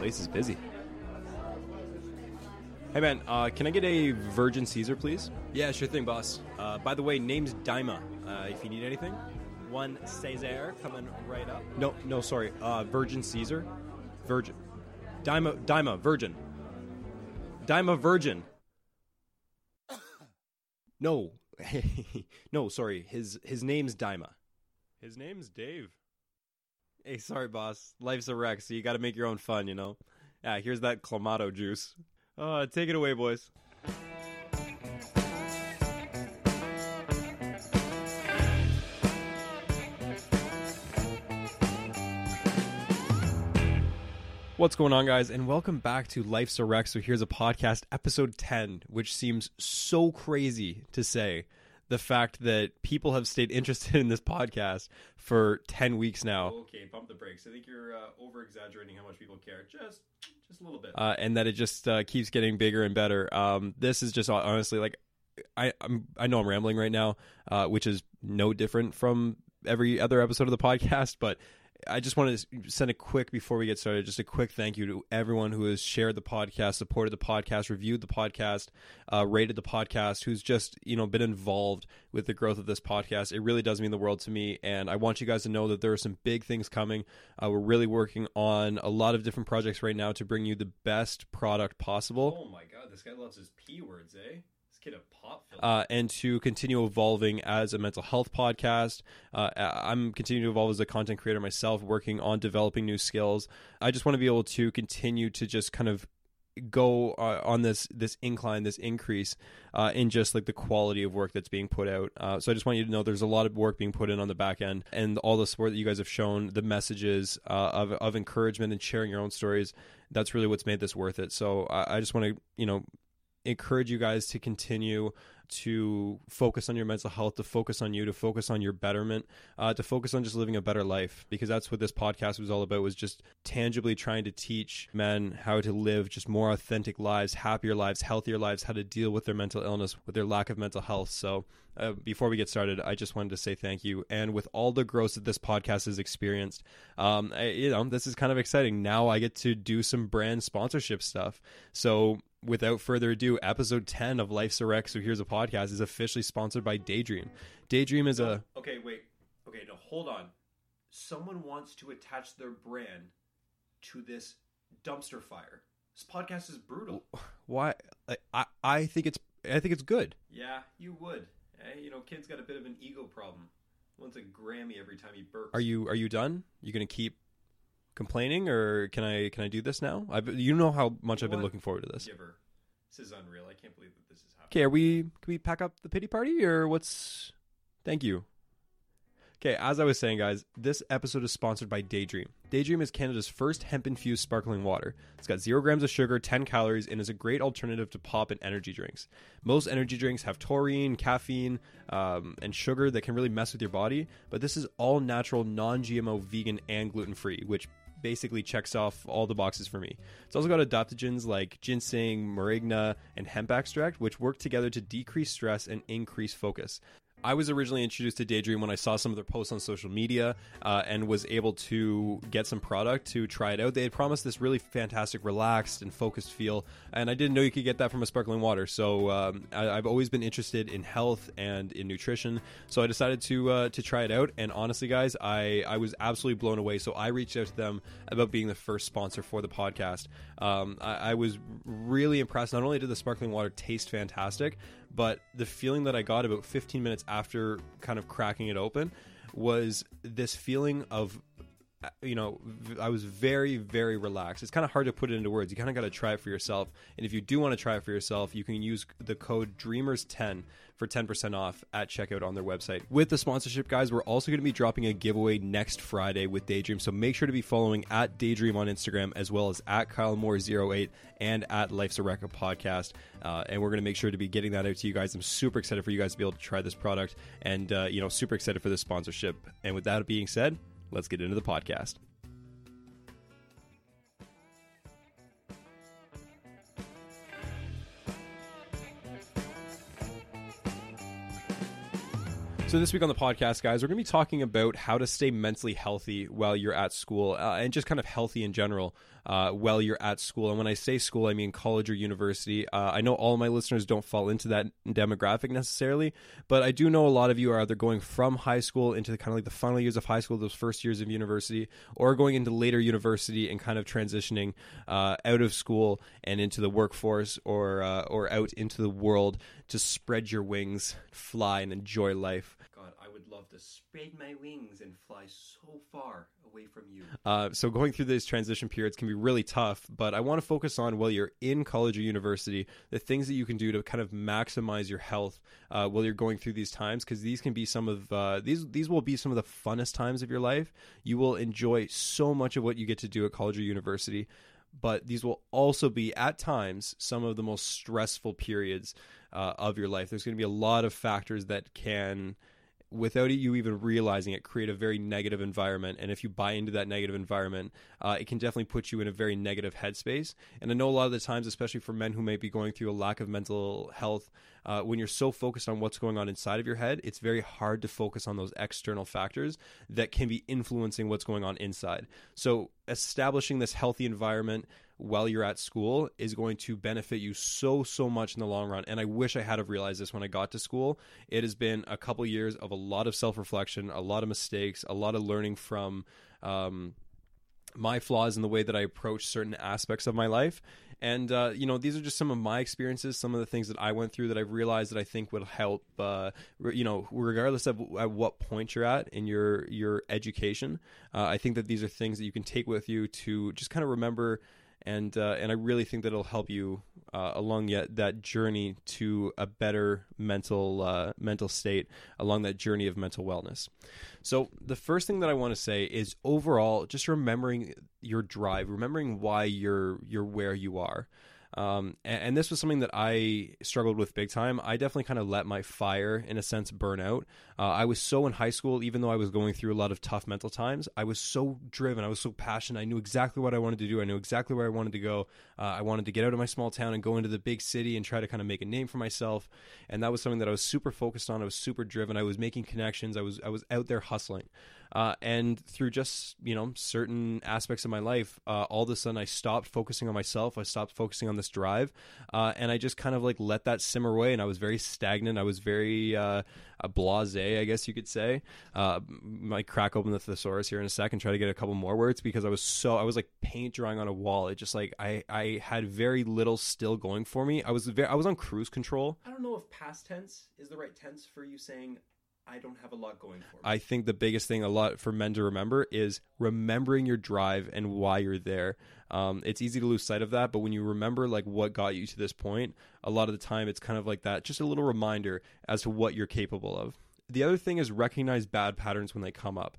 Place is busy. Hey man, uh, can I get a Virgin Caesar, please? Yeah, sure thing, boss. Uh, by the way, name's Dima. Uh, if you need anything. One Caesar coming right up. No, no, sorry. Uh, Virgin Caesar, Virgin. Dima, Daima, Virgin. Daima, Virgin. No, no, sorry. His his name's Dima. His name's Dave. Hey, sorry, boss. Life's a wreck, so you got to make your own fun, you know. Yeah, here's that clamato juice. Uh, take it away, boys. What's going on, guys, and welcome back to Life's a Wreck. So here's a podcast, episode 10, which seems so crazy to say. The fact that people have stayed interested in this podcast for 10 weeks now. Okay, pump the brakes. I think you're uh, over exaggerating how much people care. Just just a little bit. Uh, and that it just uh, keeps getting bigger and better. Um, this is just honestly like I I'm, I know I'm rambling right now, uh, which is no different from every other episode of the podcast, but I just want to send a quick before we get started, just a quick thank you to everyone who has shared the podcast, supported the podcast, reviewed the podcast, uh, rated the podcast, who's just you know been involved with the growth of this podcast. It really does mean the world to me, and I want you guys to know that there are some big things coming. Uh, we're really working on a lot of different projects right now to bring you the best product possible. Oh my god, this guy loves his p words, eh? Uh, and to continue evolving as a mental health podcast. Uh, I'm continuing to evolve as a content creator myself, working on developing new skills. I just want to be able to continue to just kind of go uh, on this this incline this increase uh, in just like the quality of work that's being put out uh, so i just want you to know there's a lot of work being put in on the back end and all the support that you guys have shown the messages uh, of, of encouragement and sharing your own stories that's really what's made this worth it so i, I just want to you know encourage you guys to continue to focus on your mental health, to focus on you, to focus on your betterment, uh, to focus on just living a better life. Because that's what this podcast was all about was just tangibly trying to teach men how to live just more authentic lives, happier lives, healthier lives, how to deal with their mental illness, with their lack of mental health. So uh, before we get started, I just wanted to say thank you. And with all the growth that this podcast has experienced, um, I, you know, this is kind of exciting. Now I get to do some brand sponsorship stuff. So without further ado, episode 10 of Life's a Wreck, So Here's a Podcast is officially sponsored by Daydream. Daydream is a. Oh, okay, wait. Okay, no, hold on. Someone wants to attach their brand to this dumpster fire. This podcast is brutal. Why? I, I think it's I think it's good. Yeah, you would. Hey, you know, kid's got a bit of an ego problem. Wants a Grammy every time he burps. Are you Are you done? You gonna keep complaining, or can I can I do this now? I you know how much I've been looking forward to this. Giver. This is unreal. I can't believe that this is happening. Okay, are we can we pack up the pity party or what's? Thank you. Okay, as I was saying, guys, this episode is sponsored by Daydream. Daydream is Canada's first hemp infused sparkling water. It's got zero grams of sugar, 10 calories, and is a great alternative to pop and energy drinks. Most energy drinks have taurine, caffeine, um, and sugar that can really mess with your body, but this is all natural, non GMO, vegan, and gluten free, which basically checks off all the boxes for me. It's also got adaptogens like ginseng, moringa, and hemp extract, which work together to decrease stress and increase focus. I was originally introduced to Daydream when I saw some of their posts on social media uh, and was able to get some product to try it out. They had promised this really fantastic, relaxed, and focused feel, and I didn't know you could get that from a sparkling water. So um, I, have always been interested in health and in nutrition, so I decided to uh, to try it out. And honestly, guys, I I was absolutely blown away. So I reached out to them about being the first sponsor for the podcast. Um, I, I was really impressed. Not only did the sparkling water taste fantastic, but the feeling that I got about 15 minutes after kind of cracking it open was this feeling of uh, you know, I was very, very relaxed. It's kind of hard to put it into words. You kind of got to try it for yourself. And if you do want to try it for yourself, you can use the code DREAMERS10 for 10% off at checkout on their website. With the sponsorship, guys, we're also going to be dropping a giveaway next Friday with Daydream. So make sure to be following at Daydream on Instagram as well as at Kyle Moore08 and at Life's a Record podcast. Uh, and we're going to make sure to be getting that out to you guys. I'm super excited for you guys to be able to try this product and, uh, you know, super excited for this sponsorship. And with that being said, let's get into the podcast. So, this week on the podcast, guys, we're going to be talking about how to stay mentally healthy while you're at school uh, and just kind of healthy in general uh, while you're at school. And when I say school, I mean college or university. Uh, I know all my listeners don't fall into that demographic necessarily, but I do know a lot of you are either going from high school into the, kind of like the final years of high school, those first years of university, or going into later university and kind of transitioning uh, out of school and into the workforce or uh, or out into the world to spread your wings, fly, and enjoy life. I would love to spread my wings and fly so far away from you. Uh, so going through these transition periods can be really tough, but I want to focus on while you're in college or university, the things that you can do to kind of maximize your health uh, while you're going through these times, because these can be some of uh, these these will be some of the funnest times of your life. You will enjoy so much of what you get to do at college or university. But these will also be, at times, some of the most stressful periods uh, of your life. There's going to be a lot of factors that can without you even realizing it, create a very negative environment. And if you buy into that negative environment, uh, it can definitely put you in a very negative headspace. And I know a lot of the times, especially for men who may be going through a lack of mental health, uh, when you're so focused on what's going on inside of your head, it's very hard to focus on those external factors that can be influencing what's going on inside. So, establishing this healthy environment while you're at school is going to benefit you so so much in the long run and i wish i had have realized this when i got to school it has been a couple years of a lot of self-reflection a lot of mistakes a lot of learning from um, my flaws in the way that i approach certain aspects of my life and uh, you know, these are just some of my experiences, some of the things that I went through that I've realized that I think would help. Uh, you know, regardless of at what point you're at in your your education, uh, I think that these are things that you can take with you to just kind of remember and uh, and I really think that it'll help you uh, along yet that journey to a better mental uh, mental state along that journey of mental wellness. So the first thing that I want to say is overall, just remembering your drive, remembering why you're you're where you are. Um, and, and, this was something that I struggled with big time. I definitely kind of let my fire, in a sense, burn out. Uh, I was so in high school, even though I was going through a lot of tough mental times, I was so driven. I was so passionate. I knew exactly what I wanted to do. I knew exactly where I wanted to go. Uh, I wanted to get out of my small town and go into the big city and try to kind of make a name for myself. And that was something that I was super focused on. I was super driven. I was making connections. I was I was out there hustling. Uh, and through just you know certain aspects of my life, uh, all of a sudden I stopped focusing on myself. I stopped focusing on this drive, uh, and I just kind of like let that simmer away. And I was very stagnant. I was very uh, blase, I guess you could say. Uh, might crack open the thesaurus here in a second, try to get a couple more words because I was so I was like paint drawing on a wall. It just like I I had very little still going for me. I was very I was on cruise control. I don't know if past tense is the right tense for you saying I don't have a lot going for me. I think the biggest thing a lot for men to remember is remembering your drive and why you're there. Um, it's easy to lose sight of that, but when you remember like what got you to this point, a lot of the time it's kind of like that, just a little reminder as to what you're capable of. The other thing is recognize bad patterns when they come up.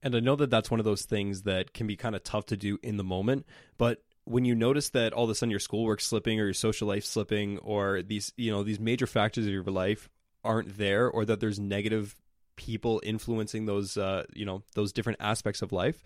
And I know that that's one of those things that can be kind of tough to do in the moment, but when you notice that all of a sudden your schoolwork's slipping or your social life slipping or these you know these major factors of your life aren't there or that there's negative people influencing those uh, you know those different aspects of life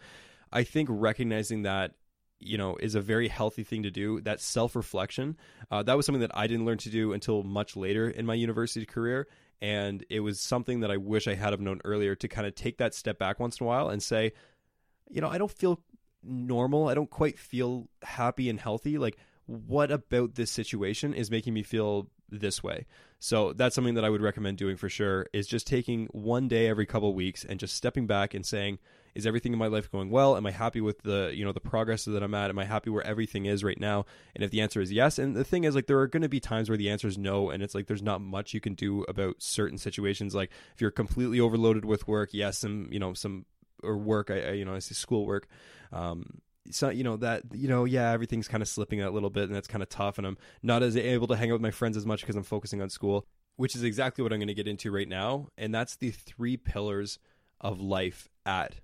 i think recognizing that you know is a very healthy thing to do. That self-reflection uh, that was something that i didn't learn to do until much later in my university career. And it was something that i wish i had have known earlier to kind of take that step back once in a while and say you know i don't feel normal. I don't quite feel happy and healthy. Like what about this situation is making me feel this way. So that's something that i would recommend doing for sure is just taking one day every couple weeks and just stepping back and saying is everything in my life going well? Am i happy with the you know the progress that i'm at? Am i happy where everything is right now? And if the answer is yes and the thing is like there are going to be times where the answer is no and it's like there's not much you can do about certain situations. Like if you're completely overloaded with work yes some you know some or work i, I you know i say school work um so you know that you know yeah everything's kind of slipping a little bit and that's kind of tough and i'm not as able to hang out with my friends as much because i'm focusing on school which is exactly what i'm going to get into right now and that's the three pillars of life at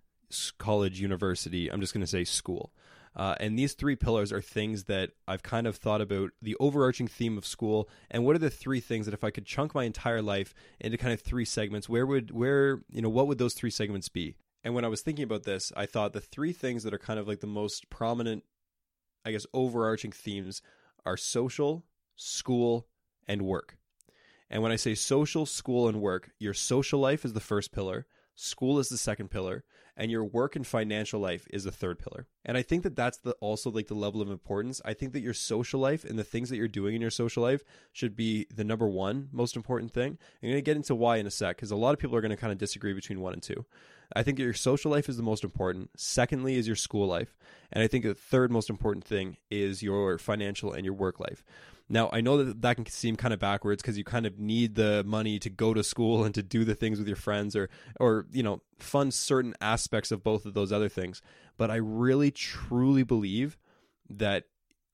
college, university. I'm just going to say school. Uh, and these three pillars are things that I've kind of thought about the overarching theme of school. And what are the three things that if I could chunk my entire life into kind of three segments, where would, where, you know, what would those three segments be? And when I was thinking about this, I thought the three things that are kind of like the most prominent, I guess, overarching themes are social, school, and work. And when I say social, school, and work, your social life is the first pillar, school is the second pillar, and your work and financial life is the third pillar. And I think that that's the also like the level of importance. I think that your social life and the things that you're doing in your social life should be the number one most important thing. I'm going to get into why in a sec because a lot of people are going to kind of disagree between one and two. I think your social life is the most important. Secondly, is your school life. And I think the third most important thing is your financial and your work life. Now, I know that that can seem kind of backwards because you kind of need the money to go to school and to do the things with your friends or or you know, fund certain aspects of both of those other things. But I really truly believe that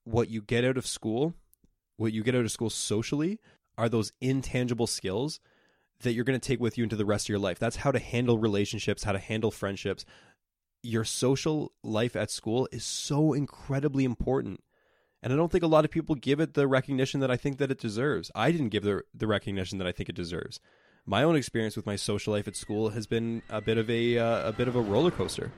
what you get out of school, what you get out of school socially are those intangible skills that you're going to take with you into the rest of your life. That's how to handle relationships, how to handle friendships. Your social life at school is so incredibly important. And I don't think a lot of people give it the recognition that I think that it deserves. I didn't give the the recognition that I think it deserves. My own experience with my social life at school has been a bit of a uh, a bit of a roller coaster.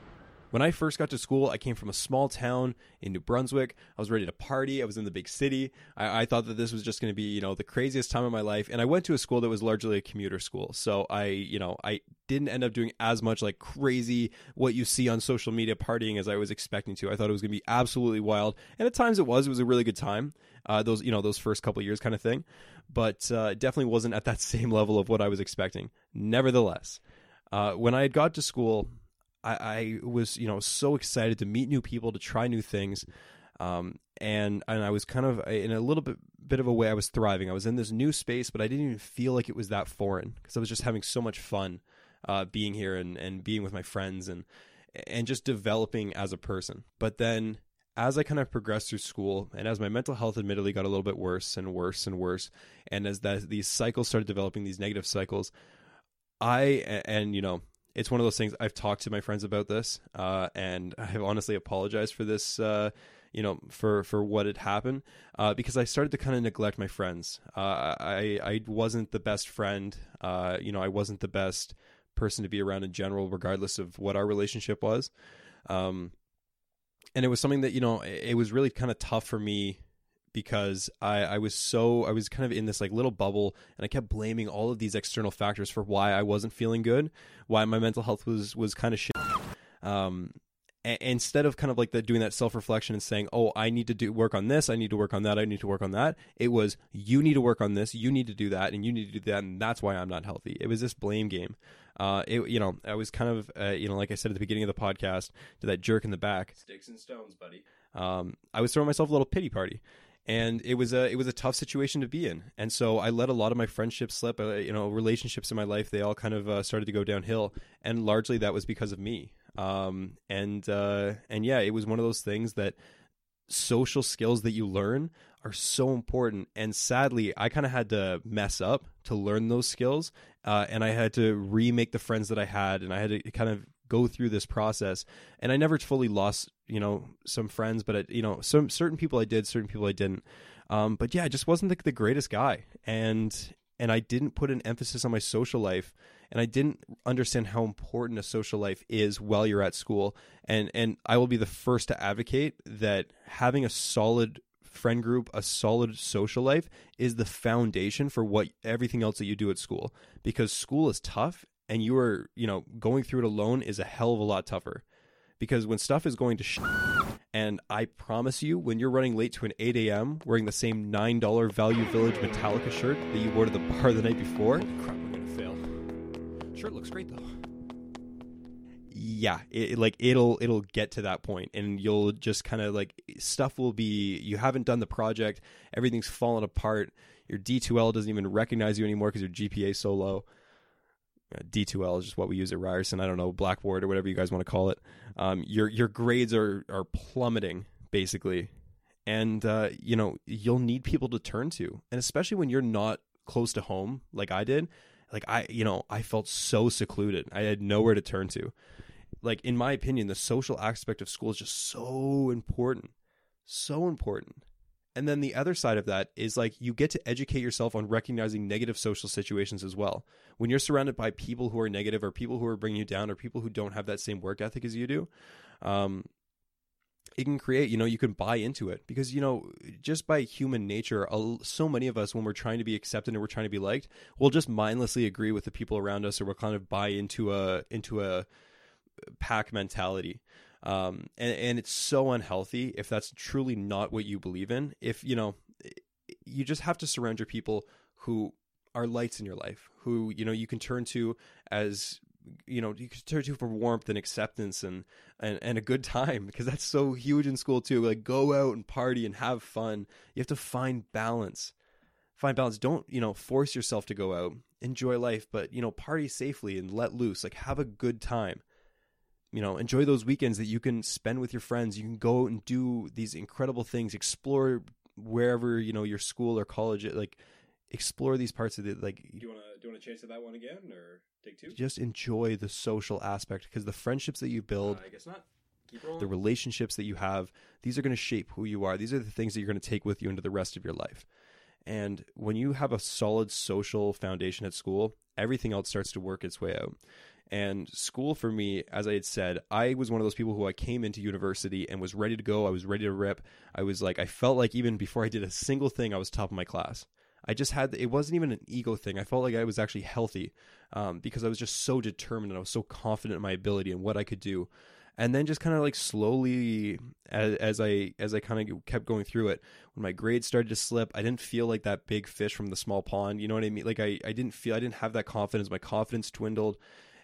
When I first got to school, I came from a small town in New Brunswick. I was ready to party. I was in the big city. I, I thought that this was just going to be, you know, the craziest time of my life. And I went to a school that was largely a commuter school. So I, you know, I didn't end up doing as much like crazy what you see on social media partying as I was expecting to. I thought it was going to be absolutely wild. And at times it was. It was a really good time. Uh, those, you know, those first couple years kind of thing. But uh, definitely wasn't at that same level of what I was expecting. Nevertheless, uh, when I had got to school, I, I was you know so excited to meet new people, to try new things, um, and and I was kind of in a little bit bit of a way I was thriving. I was in this new space, but I didn't even feel like it was that foreign because I was just having so much fun uh, being here and and being with my friends and and just developing as a person. But then as I kind of progressed through school and as my mental health admittedly got a little bit worse and worse and worse, and as that these cycles started developing, these negative cycles, I and you know it's one of those things I've talked to my friends about this, uh, and I've honestly apologized for this, uh, you know, for for what had happened, uh, because I started to kind of neglect my friends. Uh, I I wasn't the best friend, uh, you know, I wasn't the best person to be around in general, regardless of what our relationship was. Um, and it was something that you know, it, it was really kind of tough for me because I, I was so I was kind of in this like little bubble and I kept blaming all of these external factors for why I wasn't feeling good, why my mental health was was kind of shit. Um, a- instead of kind of like the, doing that self reflection and saying, "Oh, I need to do work on this, I need to work on that, I need to work on that," it was you need to work on this, you need to do that, and you need to do that, and that's why I'm not healthy. It was this blame game. Uh, it you know I was kind of uh, you know like I said at the beginning of the podcast to that jerk in the back, sticks and stones, buddy. Um, I was throwing myself a little pity party and it was a it was a tough situation to be in. And so i let a lot of my friendships slip uh, you know relationships in my life they all kind of uh, started to go downhill and largely that was because of me. Um, and uh, and yeah it was one of those things that social skills that you learn are so important. And sadly i kind of had to mess up to learn those skills uh, and i had to remake the friends that i had and i had to kind of go through this process and i never fully lost you know some friends but I, you know some certain people i did certain people i didn't um, but yeah i just wasn't the, the greatest guy and and i didn't put an emphasis on my social life and I didn't understand how important a social life is while you're at school. And and I will be the first to advocate that having a solid friend group, a solid social life is the foundation for what everything else that you do at school. Because school is tough and you are, you know, going through it alone is a hell of a lot tougher. Because when stuff is going to sh- and I promise you, when you're running late to an 8 a.m. wearing the same $9 Value Village Metallica shirt that you wore to the bar the night before, Crap, we're gonna fail. Shirt looks great though. yeah it, like it'll it'll get to that point and you'll just kind of like stuff will be you haven't done the project everything's fallen apart your d2l doesn't even recognize you anymore because your gpa is so low d2l is just what we use at ryerson. I don't know blackboard or whatever you guys want to call it. Um, your your grades are are plummeting basically. And uh, you know you'll need people to turn to. And especially when you're not close to home like i did like i you know i felt so secluded. I had nowhere to turn to. Like in my opinion the social aspect of school is just so important. So important and then the other side of that is like you get to educate yourself on recognizing negative social situations as well. When you're surrounded by people who are negative or people who are bringing you down or people who don't have that same work ethic as you do um, it can create you know you can buy into it. Because you know just by human nature so many of us when we're trying to be accepted and we're trying to be liked we'll just mindlessly agree with the people around us or we'll kind of buy into a into a pack mentality um, and, and it's so unhealthy if that's truly not what you believe in. If you know you just have to surround your people who are lights in your life who you know you can turn to as you know you can turn to for warmth and acceptance and and, and a good time because that's so huge in school too. Like go out and party and have fun. You have to find balance. Find balance. Don't you know force yourself to go out. Enjoy life but you know party safely and let loose. Like have a good time you know enjoy those weekends that you can spend with your friends. You can go and do these incredible things. Explore wherever you know your school or college like explore these parts of it like Do you wanna do you wanna chase that one again or take two? just enjoy the social aspect because the friendships that you build I guess not. The relationships that you have these are going to shape who you are. These are the things that you're going to take with you into the rest of your life. And when you have a solid social foundation at school everything else starts to work its way out and school for me as i had said i was one of those people who i came into university and was ready to go i was ready to rip i was like i felt like even before i did a single thing i was top of my class I just had it wasn't even an ego thing. I felt like I was actually healthy um, because I was just so determined and I was so confident in my ability and what I could do. And then just kind of like slowly, as, as I as I kind of kept going through it, when my grades started to slip, I didn't feel like that big fish from the small pond. You know what I mean? Like I, I didn't feel I didn't have that confidence. My confidence dwindled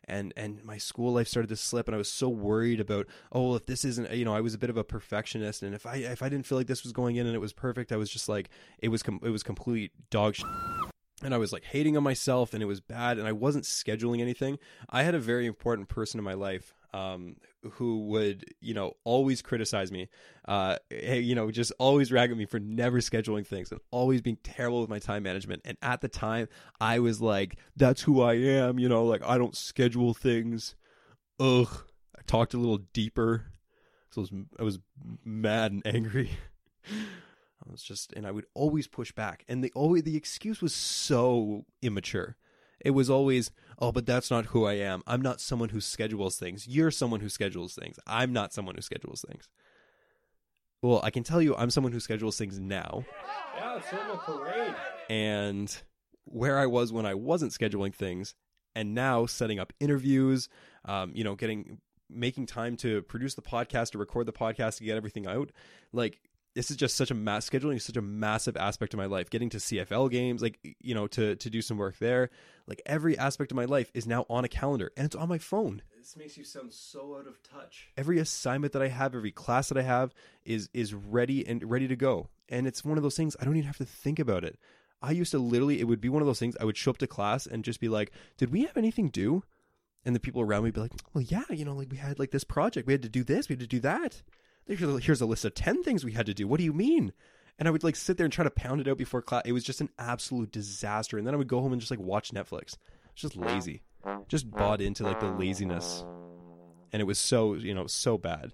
and and my school life started to slip and I was so worried about oh if this isn't you know I was a bit of a perfectionist and if I if I didn't feel like this was going in and it was perfect I was just like it was com- it was complete dog shit. And I was like hating on myself and it was bad and I wasn't scheduling anything. I had a very important person in my life um, who would you know always criticize me uh, you know just always rag at me for never scheduling things and always being terrible with my time management. And at the time I was like that's who I am you know like I don't schedule things. Ugh. I talked a little deeper. So I was, I was mad and angry. I was just and I would always push back. And the always the excuse was so immature it was always, oh, but that's not who I am. I'm not someone who schedules things. You're someone who schedules things. I'm not someone who schedules things. Well, I can tell you, I'm someone who schedules things now. Yeah, it's sort of a parade. And where I was when I wasn't scheduling things, and now setting up interviews, um, you know, getting making time to produce the podcast, to record the podcast, to get everything out. Like this is just such a mass scheduling is such a massive aspect of my life. Getting to CFL games, like you know, to to do some work there. Like every aspect of my life is now on a calendar and it's on my phone. This makes you sound so out of touch. Every assignment that I have, every class that I have is is ready and ready to go. And it's one of those things I don't even have to think about it. I used to literally it would be one of those things I would show up to class and just be like, "Did we have anything due?" And the people around me would be like, "Well, yeah, you know, like we had like this project, we had to do this, we had to do that." Here's a, list of 10 things we had to do. What do you mean? And I would like sit there and try to pound it out before class. It was just an absolute disaster. And then I would go home and just like watch Netflix. It's just lazy. Just bought into like the laziness. And it was so, you know, so bad.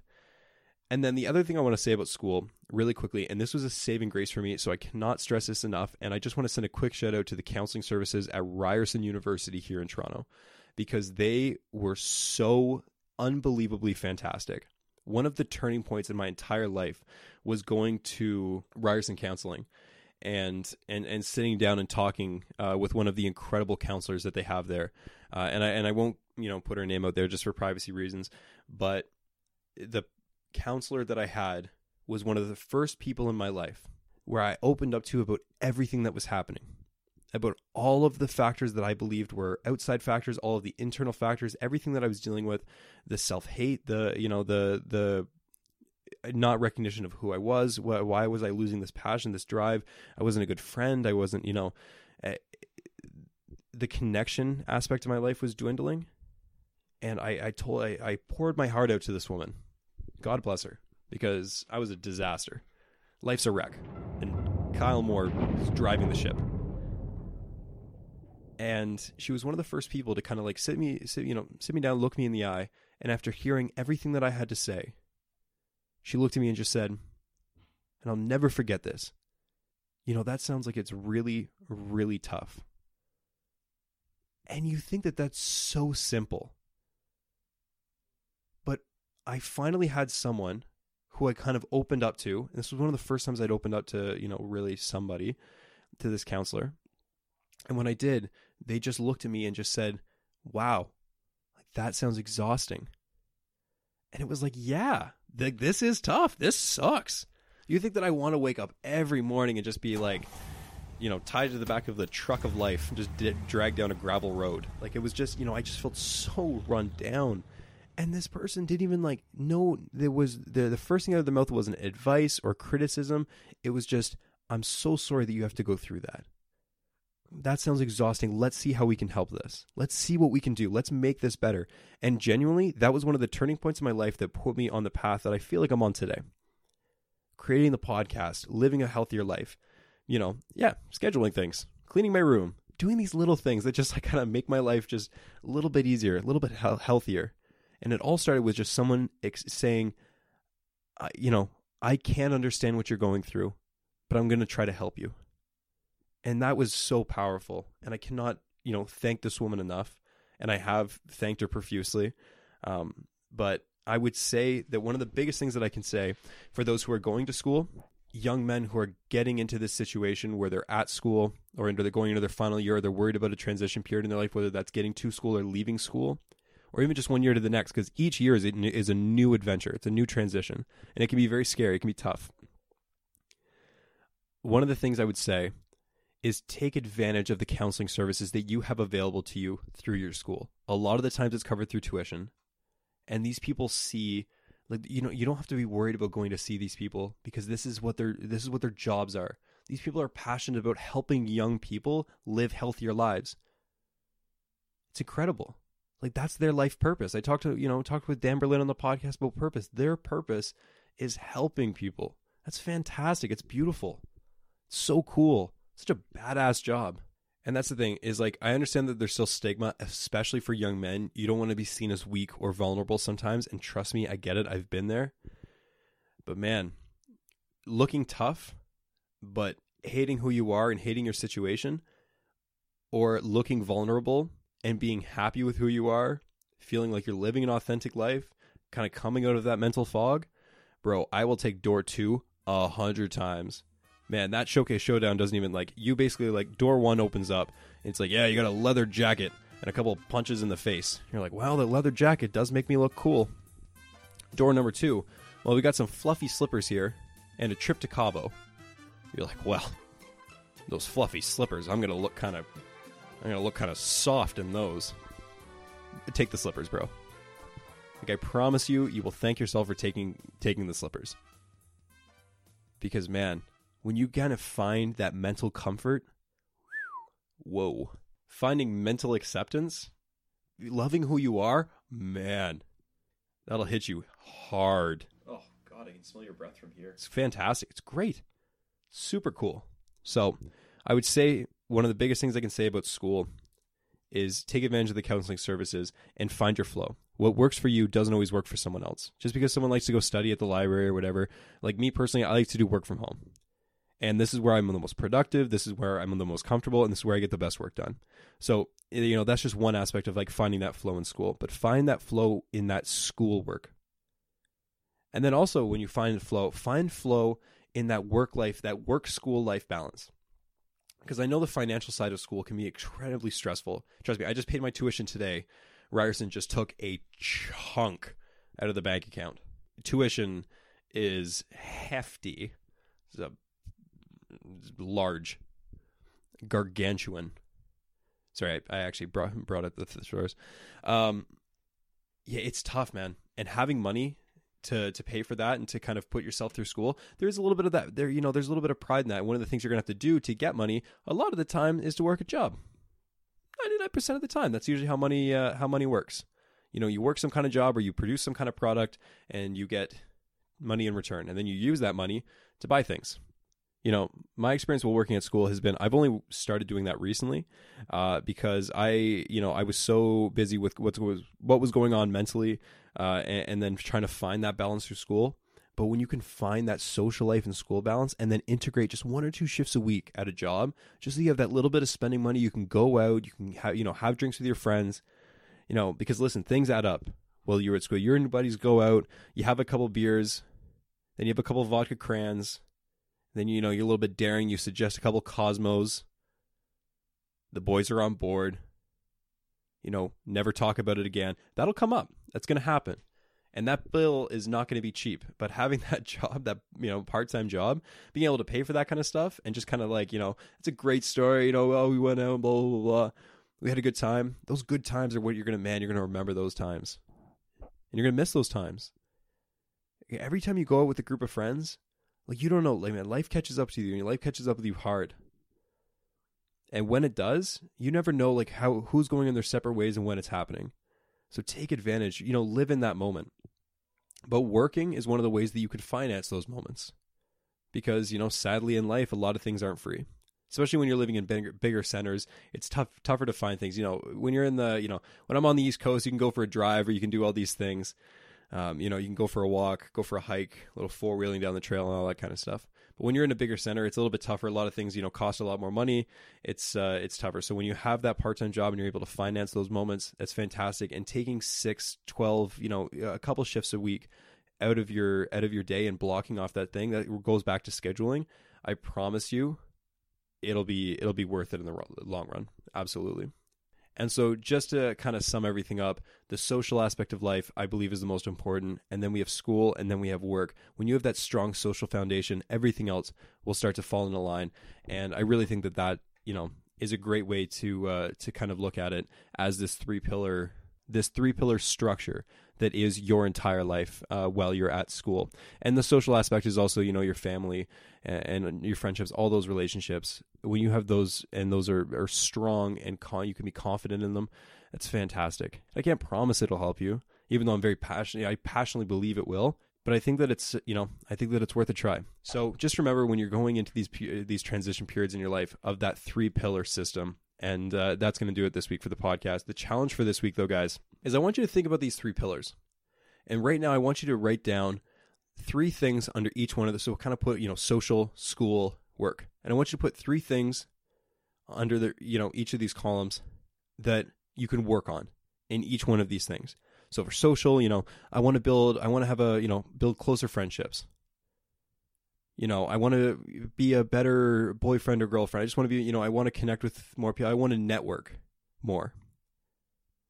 And then the other thing I want to say about school really quickly, and this was a saving grace for me, so I cannot stress this enough. And I just want to send a quick shout out to the counseling services at Ryerson University here in Toronto because they were so unbelievably fantastic. One of the turning points in my entire life was going to Ryerson Counseling and and and sitting down and talking uh, with one of the incredible counselors that they have there. Uh, and I and I won't you know put her name out there just for privacy reasons, but the counselor that I had was one of the first people in my life where I opened up to about everything that was happening, about all of the factors that I believed were outside factors, all of the internal factors, everything that I was dealing with, the self hate, the you know the the not recognition of who I was. Why, why was I losing this passion, this drive? I wasn't a good friend. I wasn't, you know, uh, the connection aspect of my life was dwindling. And I, I told, I, I poured my heart out to this woman. God bless her, because I was a disaster. Life's a wreck, and Kyle Moore is driving the ship. And she was one of the first people to kind of like sit me, sit, you know, sit me down, look me in the eye, and after hearing everything that I had to say, she looked at me and just said, and I'll never forget this. You know, that sounds like it's really, really tough. And you think that that's so simple. But I finally had someone who I kind of opened up to. And this was one of the first times I'd opened up to, you know, really somebody, to this counselor. And when I did, they just looked at me and just said, wow, like that sounds exhausting. And it was like, yeah, th- this is tough. This sucks. You think that I want to wake up every morning and just be like, you know, tied to the back of the truck of life and just d- drag down a gravel road? Like it was just, you know, I just felt so run down. And this person didn't even like know there was the the first thing out of their mouth wasn't advice or criticism. It was just, I'm so sorry that you have to go through that that sounds exhausting. Let's see how we can help this. Let's see what we can do. Let's make this better. And genuinely, that was one of the turning points in my life that put me on the path that I feel like I'm on today. Creating the podcast, living a healthier life, you know, yeah, scheduling things, cleaning my room, doing these little things that just like kind of make my life just a little bit easier, a little bit he- healthier. And it all started with just someone ex- saying, uh, you know, I can't understand what you're going through, but I'm going to try to help you and that was so powerful and i cannot you know thank this woman enough and i have thanked her profusely um, but i would say that one of the biggest things that i can say for those who are going to school young men who are getting into this situation where they're at school or into they're going into their final year or they're worried about a transition period in their life whether that's getting to school or leaving school or even just one year to the next because each year is, is a new adventure. It's a new transition and it can be very scary. It can be tough. One of the things i would say is take advantage of the counseling services that you have available to you through your school. A lot of the times it's covered through tuition. And these people see like you know, you don't have to be worried about going to see these people because this is what their this is what their jobs are. These people are passionate about helping young people live healthier lives. It's incredible. Like that's their life purpose. I talked to, you know, talked with Dan Berlin on the podcast about purpose. Their purpose is helping people. That's fantastic. It's beautiful. It's so cool such a badass job. And that's the thing is like I understand that there's still stigma, especially for young men. You don't want to be seen as weak or vulnerable sometimes, and trust me, I get it. I've been there. But man, looking tough, but hating who you are and hating your situation, or looking vulnerable and being happy with who you are, feeling like you're living an authentic life, kind of coming out of that mental fog, bro, I will take door two a hundred times man, that showcase showdown doesn't even like you basically like door one opens up. it's like, yeah, you got a leather jacket and a couple punches in the face. You're like, well, the leather jacket does make me look cool. Door number two, well, we got some fluffy slippers here and a trip to Cabo. You're like, well, those fluffy slippers, I'm gonna look kind of, I'm gonna look kind of soft in those. Take the slippers, bro. Like I promise you, you will thank yourself for taking taking the slippers. Because man, when you kind of find that mental comfort, whoa, finding mental acceptance, loving who you are, man, that'll hit you hard. Oh, God, I can smell your breath from here. It's fantastic. It's great. Super cool. So, I would say one of the biggest things I can say about school is take advantage of the counseling services and find your flow. What works for you doesn't always work for someone else. Just because someone likes to go study at the library or whatever, like me personally, I like to do work from home and this is where I'm the most productive. This is where I'm the most comfortable, and this is where I get the best work done. So, eh, you know, that's just one aspect of like finding that flow in school, but find that flow in that school work. And then also when you find flow, find flow in that work life, that work school life balance. Because I know the financial side of school can be incredibly stressful. Trust me, I just paid my tuition today. Ryerson just took a chunk out of the bank account. Tuition is hefty. It's a large, gargantuan. Sorry, I, I actually brought brought up the thesaurus. Um, yeah, it's tough, man. And having money to to pay for that and to kind of put yourself through school, there's a little bit of that. There, you know, there's a little bit of pride in that. One of the things you're gonna have to do to get money, a lot of the time, is to work a job. Ninety nine percent of the time, that's usually how money uh, how money works. You know, you work some kind of job or you produce some kind of product, and you get money in return, and then you use that money to buy things you know, my experience while working at school has been I've only started doing that recently uh, because I, you know, I was so busy with what was what was going on mentally, uh, and, and, then trying to find that balance through school. But when you can find that social life and school balance, and then integrate just one or two shifts a week at a job, just so you have that little bit of spending money, you can go out, you can have, you know, have drinks with your friends, you know, because listen, things add up. While you're at school, you and your buddies go out, you have a couple beers, then you have a couple vodka crans then you know you're a little bit daring. You suggest a couple Cosmos. The boys are on board. You know, never talk about it again. That'll come up. That's going to happen. And that bill is not going to be cheap. But having that job, that you know, part-time job, being able to pay for that kind of stuff, and just kind of like you know, it's a great story. You know, oh, we went out, blah blah. blah. We had a good time. Those good times are what you're going to man. You're going to remember those times, and you're going to miss those times. Every time you go out with a group of friends, like you don't know, like man, life catches up to you, and life catches up with you hard. And when it does, you never know like how who's going in their separate ways and when it's happening. So take advantage, you know, live in that moment. But working is one of the ways that you can finance those moments. Because, you know, sadly in life a lot of things aren't free. Especially when you're living in bigger, bigger centers, it's tough tougher to find things. You know, when you're in the, you know, when I'm on the East Coast, you can go for a drive or you can do all these things. Um, you know, you can go for a walk, go for a hike, a little four wheeling down the trail, and all that kind of stuff. But when you're in a bigger center, it's a little bit tougher. A lot of things, you know, cost a lot more money. It's uh, it's tougher. So when you have that part time job and you're able to finance those moments, that's fantastic. And taking six, 12, you know, a couple shifts a week out of your out of your day and blocking off that thing that goes back to scheduling. I promise you, it'll be it'll be worth it in the long run. Absolutely. And so, just to kind of sum everything up, the social aspect of life, I believe, is the most important. And then we have school, and then we have work. When you have that strong social foundation, everything else will start to fall into line. And I really think that that, you know, is a great way to uh, to kind of look at it as this three pillar this three pillar structure that is your entire life uh, while you're at school. And the social aspect is also, you know, your family and, and, your friendships, all those relationships. When you have those and those are, are strong and con- you can be confident in them, it's fantastic. I can't promise it'll help you, even though I'm very passionate. I passionately believe it will. But I think that it's you know I think that it's worth a try. So just remember when you're going into these these transition periods in your life of that three pillar system and uh, that's going to do it this week for the podcast. The challenge for this week, though, guys, is I want you to think about these three pillars. And right now, I want you to write down three things under each one of the. So we'll kind of put, you know, social, school, work. And I want you to put three things under the, you know, each of these columns that you can work on in each one of these things. So for social, you know, I want to build, I want to have a, you know, build closer friendships you know, I want to be a better boyfriend or girlfriend. I just want to be, you know, I want to connect with more people. I want to network more.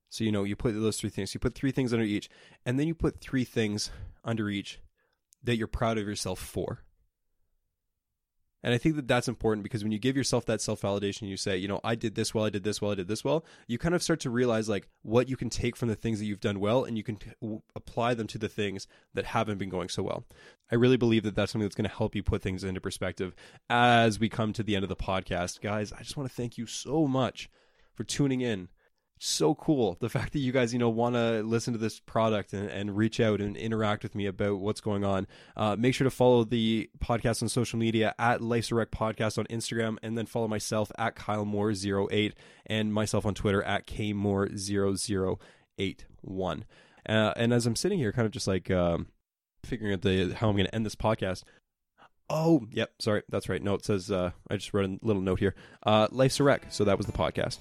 So, you know, you put those three things. You put three things under each, and then you put three things under each that you're proud of yourself for. And I think that that's important because when you give yourself that self validation, you say, you know, I did this well, I did this well, I did this well, you kind of start to realize like what you can take from the things that you've done well and you can t- apply them to the things that haven't been going so well. I really believe that that's something that's going to help you put things into perspective as we come to the end of the podcast. Guys, I just want to thank you so much for tuning in so cool the fact that you guys you know want to listen to this product and, and, reach out and interact with me about what's going on uh, make sure to follow the podcast on social media at wreck podcast on instagram and then follow myself at kyle moore 08 and myself on twitter at kmore 0081 uh, and as i'm sitting here kind of just like um, figuring out the how i'm going to end this podcast Oh, yep. Sorry, that's right. No, it says uh, I just wrote a little note here. Uh, wreck. So that was the podcast.